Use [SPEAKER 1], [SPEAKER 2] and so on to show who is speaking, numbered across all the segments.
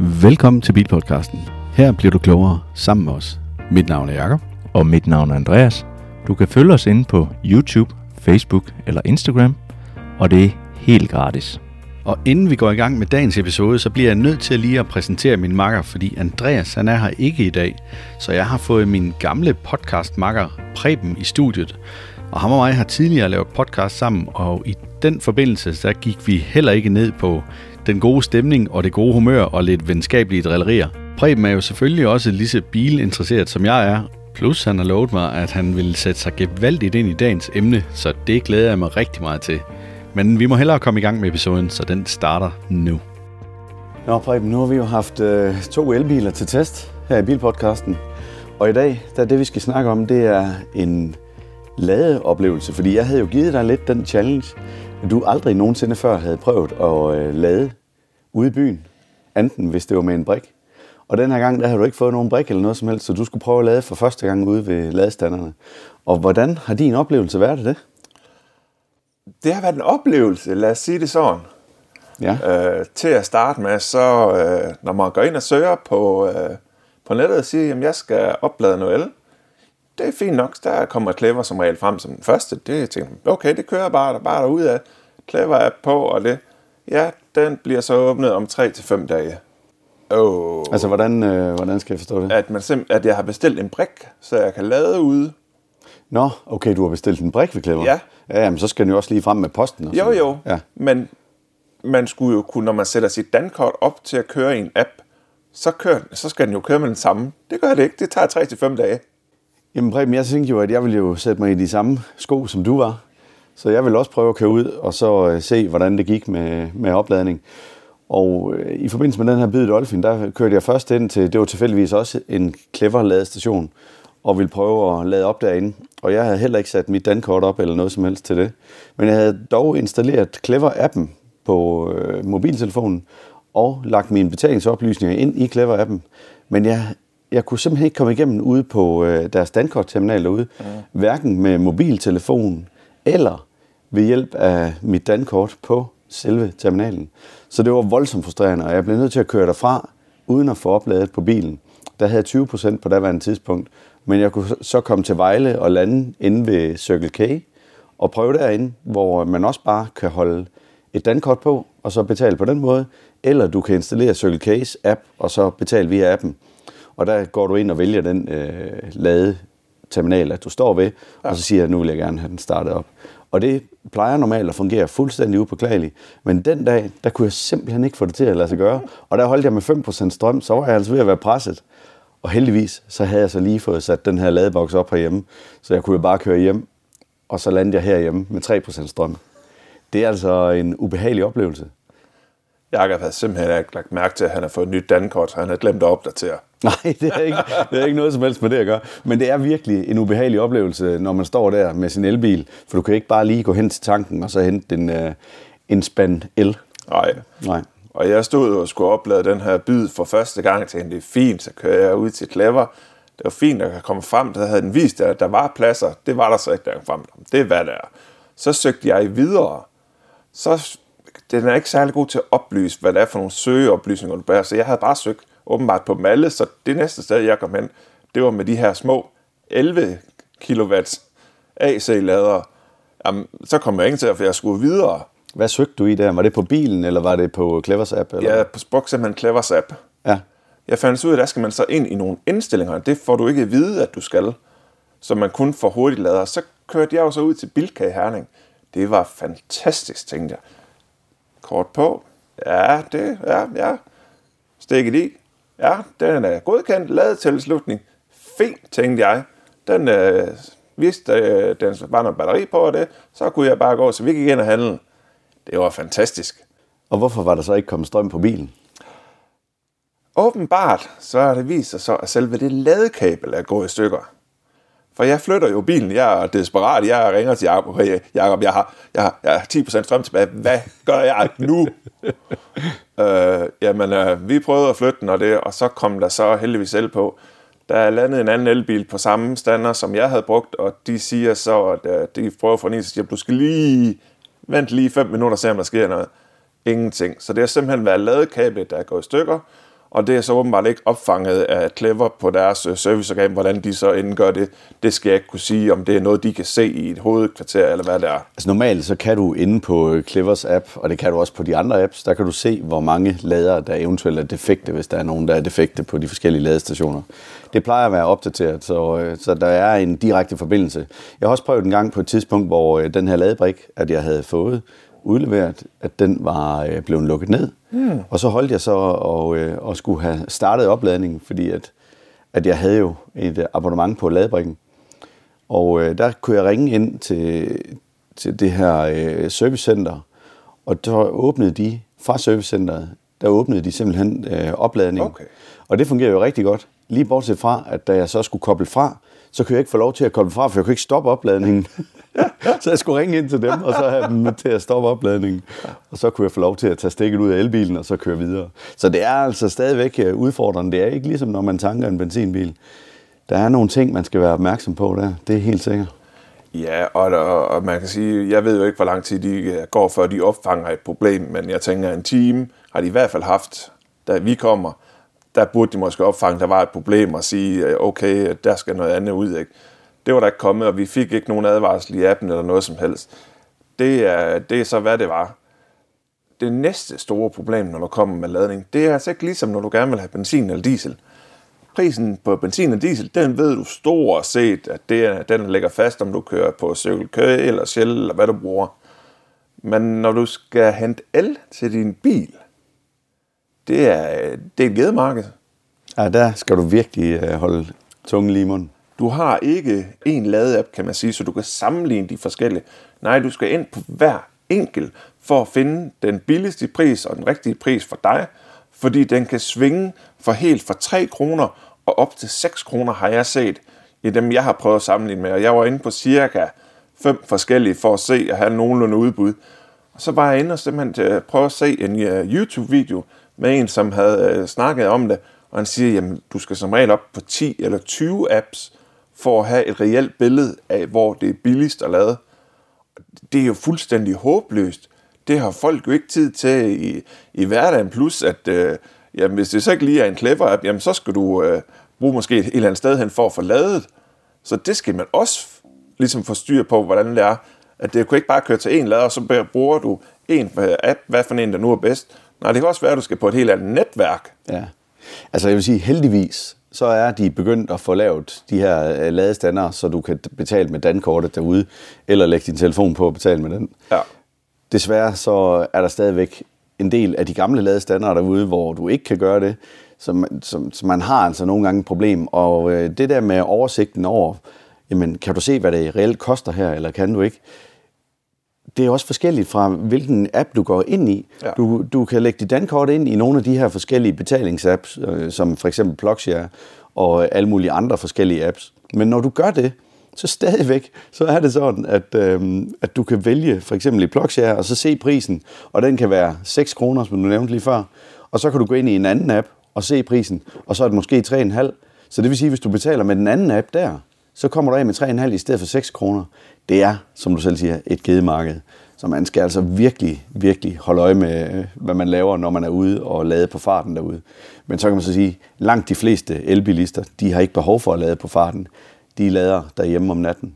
[SPEAKER 1] Velkommen til Bilpodcasten. Her bliver du klogere sammen med os. Mit navn er Jakob.
[SPEAKER 2] Og mit navn er Andreas. Du kan følge os inde på YouTube, Facebook eller Instagram, og det er helt gratis.
[SPEAKER 1] Og inden vi går i gang med dagens episode, så bliver jeg nødt til lige at præsentere min makker, fordi Andreas han er her ikke i dag. Så jeg har fået min gamle podcast makker Preben i studiet. Og ham og mig har tidligere lavet podcast sammen, og i den forbindelse, så gik vi heller ikke ned på den gode stemning og det gode humør og lidt venskabelige drillerier. Preben er jo selvfølgelig også lige så bilinteresseret som jeg er, plus han har lovet mig, at han vil sætte sig gevaldigt ind i dagens emne, så det glæder jeg mig rigtig meget til. Men vi må hellere komme i gang med episoden, så den starter nu. Nå Preben, nu har vi jo haft øh, to elbiler til test her i Bilpodcasten. Og i dag, der det vi skal snakke om, det er en ladeoplevelse. Fordi jeg havde jo givet dig lidt den challenge, at du aldrig nogensinde før havde prøvet at øh, lade ude i byen. Enten hvis det var med en brik. Og den her gang, der har du ikke fået nogen brik eller noget som helst, så du skulle prøve at lade for første gang ude ved ladestanderne. Og hvordan har din oplevelse været det?
[SPEAKER 3] Det har været en oplevelse, lad os sige det sådan.
[SPEAKER 1] Ja.
[SPEAKER 3] Øh, til at starte med, så øh, når man går ind og søger på, øh, på nettet og siger, at jeg skal oplade noget el, det er fint nok, der kommer Clever som regel frem som den første. Det tænker okay, det kører bare, der bare derude af. Clever app på, og det, ja, den bliver så åbnet om 3 til fem dage.
[SPEAKER 1] Oh. Altså, hvordan, øh, hvordan skal jeg forstå det?
[SPEAKER 3] At, man simp- at jeg har bestilt en brik, så jeg kan lade ude.
[SPEAKER 1] Nå, okay, du har bestilt en brik ved Clever?
[SPEAKER 3] Ja.
[SPEAKER 1] Ja, jamen, så skal den jo også lige frem med posten. Og
[SPEAKER 3] Jo, jo.
[SPEAKER 1] Ja.
[SPEAKER 3] Men man skulle jo kunne, når man sætter sit dankort op til at køre i en app, så, kører, så skal den jo køre med den samme. Det gør det ikke. Det tager 3 til fem dage.
[SPEAKER 1] Jamen Preben, jeg tænkte jo, at jeg ville jo sætte mig i de samme sko, som du var. Så jeg vil også prøve at køre ud og så øh, se, hvordan det gik med, med opladning. Og øh, i forbindelse med den her bid Dolphin, der kørte jeg først ind til, det var tilfældigvis også en clever ladestation, og ville prøve at lade op derinde. Og jeg havde heller ikke sat mit dankort op eller noget som helst til det. Men jeg havde dog installeret Clever-appen på øh, mobiltelefonen, og lagt mine betalingsoplysninger ind i Clever-appen. Men jeg, jeg kunne simpelthen ikke komme igennem ude på øh, deres dankortterminal derude, mm. hverken med mobiltelefon eller ved hjælp af mit dankort på selve terminalen. Så det var voldsomt frustrerende, og jeg blev nødt til at køre derfra, uden at få opladet på bilen. Der havde jeg 20 procent på daværende tidspunkt, men jeg kunne så komme til Vejle og lande inde ved Circle K, og prøve derinde, hvor man også bare kan holde et dankort på, og så betale på den måde, eller du kan installere Circle K's app, og så betale via appen. Og der går du ind og vælger den øh, lade terminal, at du står ved, ja. og så siger jeg, at nu vil jeg gerne have den startet op. Og det plejer normalt at fungere fuldstændig upåklageligt. Men den dag, der kunne jeg simpelthen ikke få det til at lade sig gøre. Og der holdt jeg med 5% strøm, så var jeg altså ved at være presset. Og heldigvis, så havde jeg så lige fået sat den her ladeboks op herhjemme, så jeg kunne jo bare køre hjem, og så landede jeg herhjemme med 3% strøm. Det er altså en ubehagelig oplevelse.
[SPEAKER 3] Jakob havde simpelthen ikke lagt mærke til, at han har fået et nyt dankort, så han havde glemt at opdatere.
[SPEAKER 1] Nej, det er, ikke, det er ikke noget som helst med det at gøre. Men det er virkelig en ubehagelig oplevelse, når man står der med sin elbil. For du kan ikke bare lige gå hen til tanken og så hente en, uh, en spand el.
[SPEAKER 3] Nej.
[SPEAKER 1] Nej.
[SPEAKER 3] Og jeg stod og skulle oplade den her byd for første gang, og tænkte, det er fint, så kører jeg ud til Clever. Det var fint, at jeg komme frem, der havde den vist, at der var pladser. Det var der så ikke, der kom frem. Det er hvad der er. Så søgte jeg videre. Så den er ikke særlig god til at oplyse, hvad det er for nogle søgeoplysninger, du bærer. Så jeg havde bare søgt åbenbart på Malle, så det næste sted, jeg kom hen, det var med de her små 11 kW AC-ladere. Jamen, så kom jeg ikke til, for jeg skulle videre.
[SPEAKER 1] Hvad søgte du i der? Var det på bilen, eller var det på Clevers app? Eller?
[SPEAKER 3] Jeg brugte simpelthen Clevers app.
[SPEAKER 1] ja.
[SPEAKER 3] Jeg fandt ud af, at der skal man så ind i nogle indstillinger. Det får du ikke at vide, at du skal. Så man kun får hurtigt lader. Så kørte jeg jo så ud til Bilka i Herning. Det var fantastisk, tænkte jeg. Kort på. Ja, det, ja, ja. Stikket i. Ja, den er godkendt. Ladet til slutning. Fint, tænkte jeg. Den øh, vidste, øh, den var noget batteri på og det. Så kunne jeg bare gå, så vi gik ind og handle. Det var fantastisk.
[SPEAKER 1] Og hvorfor var der så ikke kommet strøm på bilen?
[SPEAKER 3] Åbenbart, så har det vist sig så, at selve det ladekabel er gået i stykker. For jeg flytter jo bilen, jeg er desperat, jeg ringer til Jacob, hey, Jacob jeg, har, jeg, har, jeg har 10% strøm tilbage, hvad gør jeg nu? øh, jamen, øh, vi prøvede at flytte den, og, det, og så kom der så heldigvis el på. Der er landet en anden elbil på samme stander, som jeg havde brugt, og de siger så, at øh, de prøver for en, siger, du skal lige vente lige 5 minutter og se, om der sker noget. Ingenting. Så det har simpelthen været ladekablet, der er gået i stykker, og det er så åbenbart ikke opfanget af Clever på deres øh, serviceorgan, hvordan de så indgør det. Det skal jeg ikke kunne sige, om det er noget, de kan se i et hovedkvarter, eller hvad det er.
[SPEAKER 1] Altså normalt så kan du inde på øh, Clevers app, og det kan du også på de andre apps, der kan du se, hvor mange ladere, der eventuelt er defekte, hvis der er nogen, der er defekte på de forskellige ladestationer. Det plejer at være opdateret, så, øh, så der er en direkte forbindelse. Jeg har også prøvet en gang på et tidspunkt, hvor den her ladebrik, at jeg havde fået, udleveret, at den var øh, blevet lukket ned. Mm. Og så holdt jeg så og, øh, og skulle have startet opladningen, fordi at, at jeg havde jo et abonnement på ladebrikken. Og øh, der kunne jeg ringe ind til, til det her øh, servicecenter, og så åbnede de fra servicecenteret, der åbnede de simpelthen øh, opladningen. Okay. Og det fungerer jo rigtig godt. Lige bortset fra, at da jeg så skulle koble fra, så kunne jeg ikke få lov til at koble fra, for jeg kunne ikke stoppe opladningen. så jeg skulle ringe ind til dem, og så have dem til at stoppe opladningen. Og så kunne jeg få lov til at tage stikket ud af elbilen, og så køre videre. Så det er altså stadigvæk øh, udfordrende. Det er ikke ligesom, når man tanker en benzinbil. Der er nogle ting, man skal være opmærksom på der. Det er helt sikkert.
[SPEAKER 3] Ja, og, og, og man kan sige, jeg ved jo ikke, hvor lang tid de øh, går, før de opfanger et problem, men jeg tænker, en time har de i hvert fald haft, da vi kommer, der burde de måske opfange, der var et problem og sige, øh, okay, der skal noget andet ud. Ikke? Det var der ikke kommet, og vi fik ikke nogen advarsel i appen eller noget som helst. Det er, det er så, hvad det var. Det næste store problem, når du kommer med ladning, det er altså ikke ligesom, når du gerne vil have benzin eller diesel. Prisen på benzin og diesel, den ved du stort set, at det er, den ligger fast, om du kører på Circle K eller Shell, eller hvad du bruger. Men når du skal hente el til din bil, det er, det er et gedemarked.
[SPEAKER 1] Ja, der skal du virkelig øh, holde tungen lige i munden.
[SPEAKER 3] Du har ikke en ladeapp, kan man sige, så du kan sammenligne de forskellige. Nej, du skal ind på hver enkelt for at finde den billigste pris og den rigtige pris for dig, fordi den kan svinge for helt fra 3 kroner og op til 6 kroner har jeg set i dem, jeg har prøvet at sammenligne med. Og jeg var inde på cirka fem forskellige for at se og have nogenlunde udbud. Og så var jeg inde og simpelthen prøve at se en uh, YouTube-video med en, som havde øh, snakket om det, og han siger, jamen du skal som regel op på 10 eller 20 apps, for at have et reelt billede af, hvor det er billigst at lade. Det er jo fuldstændig håbløst. Det har folk jo ikke tid til i, i hverdagen. Plus, at øh, jamen, hvis det så ikke lige er en clever app, jamen, så skal du øh, bruge måske et eller andet sted hen for at få ladet. Så det skal man også ligesom få styr på, hvordan det er. At det kan ikke bare køre til en lader, og så bruger du en app, hvad for en, der nu er bedst. Nej, det kan også være, at du skal på et helt andet netværk.
[SPEAKER 1] Ja. Altså jeg vil sige, heldigvis, så er de begyndt at få lavet de her øh, ladestander, så du kan betale med dankortet derude, eller lægge din telefon på og betale med den. Ja. Desværre så er der stadigvæk en del af de gamle ladestander derude, hvor du ikke kan gøre det, så, så, så man har altså nogle gange et problem. Og øh, det der med oversigten over, jamen kan du se, hvad det reelt koster her, eller kan du ikke? Det er også forskelligt fra, hvilken app du går ind i. Ja. Du, du kan lægge dit dankort ind i nogle af de her forskellige betalingsapps, øh, som for eksempel Plugshare og alle mulige andre forskellige apps. Men når du gør det, så stadigvæk, så er det sådan, at, øh, at du kan vælge for eksempel i Plugshare, og så se prisen, og den kan være 6 kroner, som du nævnte lige før, og så kan du gå ind i en anden app og se prisen, og så er det måske 3,5. Så det vil sige, at hvis du betaler med den anden app der, så kommer du af med 3,5 i stedet for 6 kroner det er, som du selv siger, et gedemarked. Så man skal altså virkelig, virkelig holde øje med, øh, hvad man laver, når man er ude og lade på farten derude. Men så kan man så sige, langt de fleste elbilister, de har ikke behov for at lade på farten. De lader derhjemme om natten.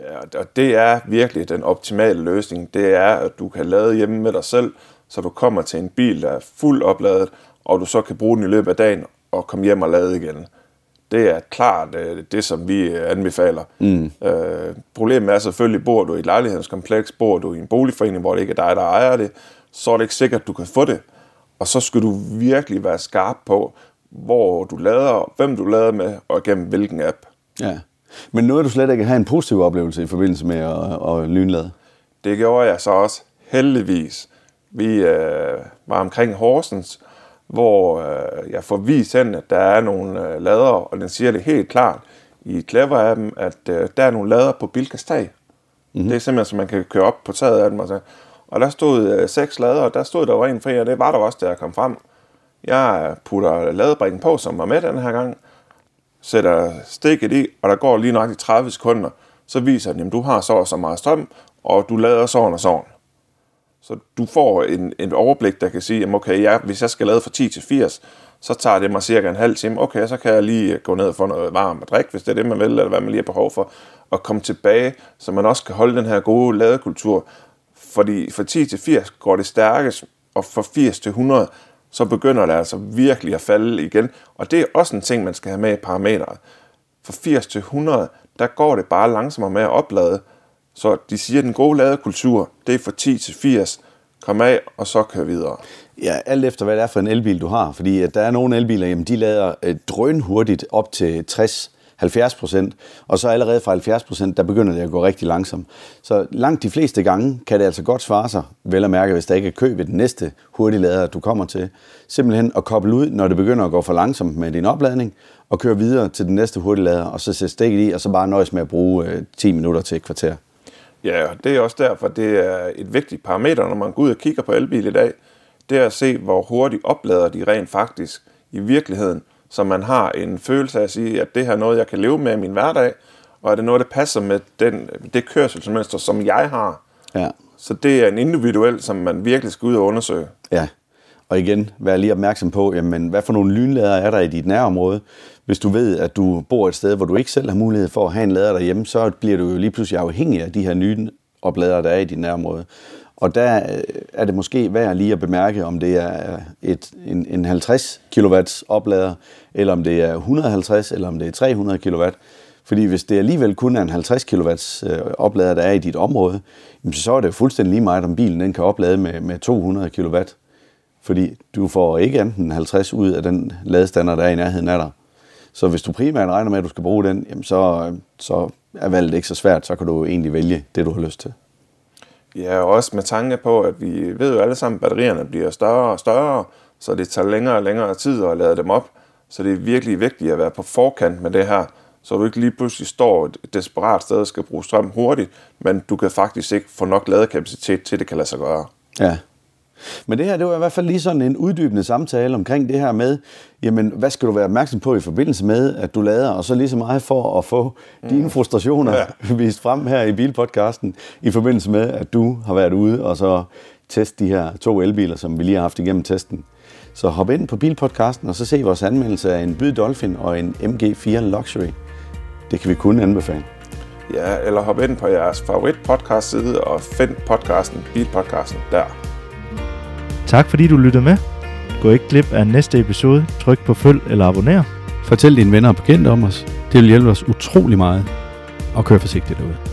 [SPEAKER 3] Ja, og det er virkelig den optimale løsning. Det er, at du kan lade hjemme med dig selv, så du kommer til en bil, der er fuld opladet, og du så kan bruge den i løbet af dagen og komme hjem og lade igen. Det er klart øh, det, som vi øh, anbefaler. Mm. Øh, problemet er selvfølgelig, bor du i et lejlighedskompleks, bor du i en boligforening, hvor det ikke er dig, der ejer det, så er det ikke sikkert, at du kan få det. Og så skal du virkelig være skarp på, hvor du lader, hvem du lader med, og gennem hvilken app.
[SPEAKER 1] Ja. Men nåede du slet ikke have en positiv oplevelse i forbindelse med at, at lynlade?
[SPEAKER 3] Det gjorde jeg så også, heldigvis. Vi øh, var omkring Horsens, hvor øh, jeg får vist hen, at der er nogle øh, lader, og den siger det helt klart i Clever-appen, at øh, der er nogle lader på Bilkas tag. Mm-hmm. Det er simpelthen, så man kan køre op på taget af dem. Og, så. og der stod øh, seks lader, og der stod der var en fri, og det var der også, da jeg kom frem. Jeg putter ladebrikken på, som var med den her gang, sætter stikket i, og der går lige nok i 30 sekunder, så viser den, at du har så og så meget strøm, og du lader sådan og sådan. Så du får en, en overblik, der kan sige, at okay, ja, hvis jeg skal lade fra 10 til 80, så tager det mig cirka en halv time. Okay, så kan jeg lige øh, gå ned og få noget varmt at drikke, hvis det er det, man vil, eller hvad man lige har behov for, og komme tilbage, så man også kan holde den her gode ladekultur. Fordi fra 10 til 80 går det stærkest, og fra 80 til 100, så begynder det altså virkelig at falde igen. Og det er også en ting, man skal have med i parametret. Fra 80 til 100, der går det bare langsommere med at oplade. Så de siger, at den gode ladekultur, det er fra 10 til 80. Kom af, og så kør videre.
[SPEAKER 1] Ja, alt efter hvad det er for en elbil, du har. Fordi at der er nogle elbiler, jamen, de lader øh, drønhurtigt op til 60 70 procent, og så allerede fra 70 procent, der begynder det at gå rigtig langsomt. Så langt de fleste gange kan det altså godt svare sig, vel at mærke, hvis der ikke er kø ved den næste hurtiglader, du kommer til. Simpelthen at koble ud, når det begynder at gå for langsomt med din opladning, og køre videre til den næste hurtiglader, og så sætte stikket i, og så bare nøjes med at bruge øh, 10 minutter til et kvarter.
[SPEAKER 3] Ja, det er også derfor, det er et vigtigt parameter, når man går ud og kigger på elbil i dag, det er at se, hvor hurtigt oplader de rent faktisk i virkeligheden, så man har en følelse af at sige, at det her er noget, jeg kan leve med i min hverdag, og er det noget, der passer med den, det kørselsmønster, som jeg har.
[SPEAKER 1] Ja.
[SPEAKER 3] Så det er en individuel, som man virkelig skal ud og undersøge.
[SPEAKER 1] Ja, og igen, vær lige opmærksom på, jamen, hvad for nogle lynlader er der i dit nærområde. Hvis du ved, at du bor et sted, hvor du ikke selv har mulighed for at have en lader derhjemme, så bliver du jo lige pludselig afhængig af de her nye opladere, der er i dit nærområde. Og der øh, er det måske værd lige at bemærke, om det er et, en, en 50 kW oplader, eller om det er 150, eller om det er 300 kW. Fordi hvis det alligevel kun er en 50 kW øh, oplader, der er i dit område, så er det jo fuldstændig lige meget, om bilen den kan oplade med, med 200 kW. Fordi du får ikke enten 50 ud af den ladestander, der er i nærheden af dig. Så hvis du primært regner med, at du skal bruge den, jamen så, så er valget ikke så svært. Så kan du egentlig vælge det, du har lyst til.
[SPEAKER 3] Ja, og også med tanke på, at vi ved jo alle sammen, at batterierne bliver større og større, så det tager længere og længere tid at lade dem op. Så det er virkelig vigtigt at være på forkant med det her, så du ikke lige pludselig står et desperat sted og skal bruge strøm hurtigt, men du kan faktisk ikke få nok ladekapacitet til, det kan lade sig gøre.
[SPEAKER 1] Ja, men det her, det var i hvert fald lige sådan en uddybende samtale omkring det her med, jamen, hvad skal du være opmærksom på i forbindelse med, at du lader, og så lige så meget for at få mm. dine frustrationer ja. vist frem her i Bilpodcasten, i forbindelse med, at du har været ude og så teste de her to elbiler, som vi lige har haft igennem testen. Så hop ind på Bilpodcasten, og så se vores anmeldelse af en Byd Dolphin og en MG4 Luxury. Det kan vi kun anbefale.
[SPEAKER 3] Ja, eller hop ind på jeres favorit podcast side og find podcasten, Bilpodcasten, der.
[SPEAKER 2] Tak fordi du lyttede med. Gå ikke glip af næste episode. Tryk på følg eller abonner.
[SPEAKER 1] Fortæl dine venner og bekendte om os. Det vil hjælpe os utrolig meget. Og kør forsigtigt derude.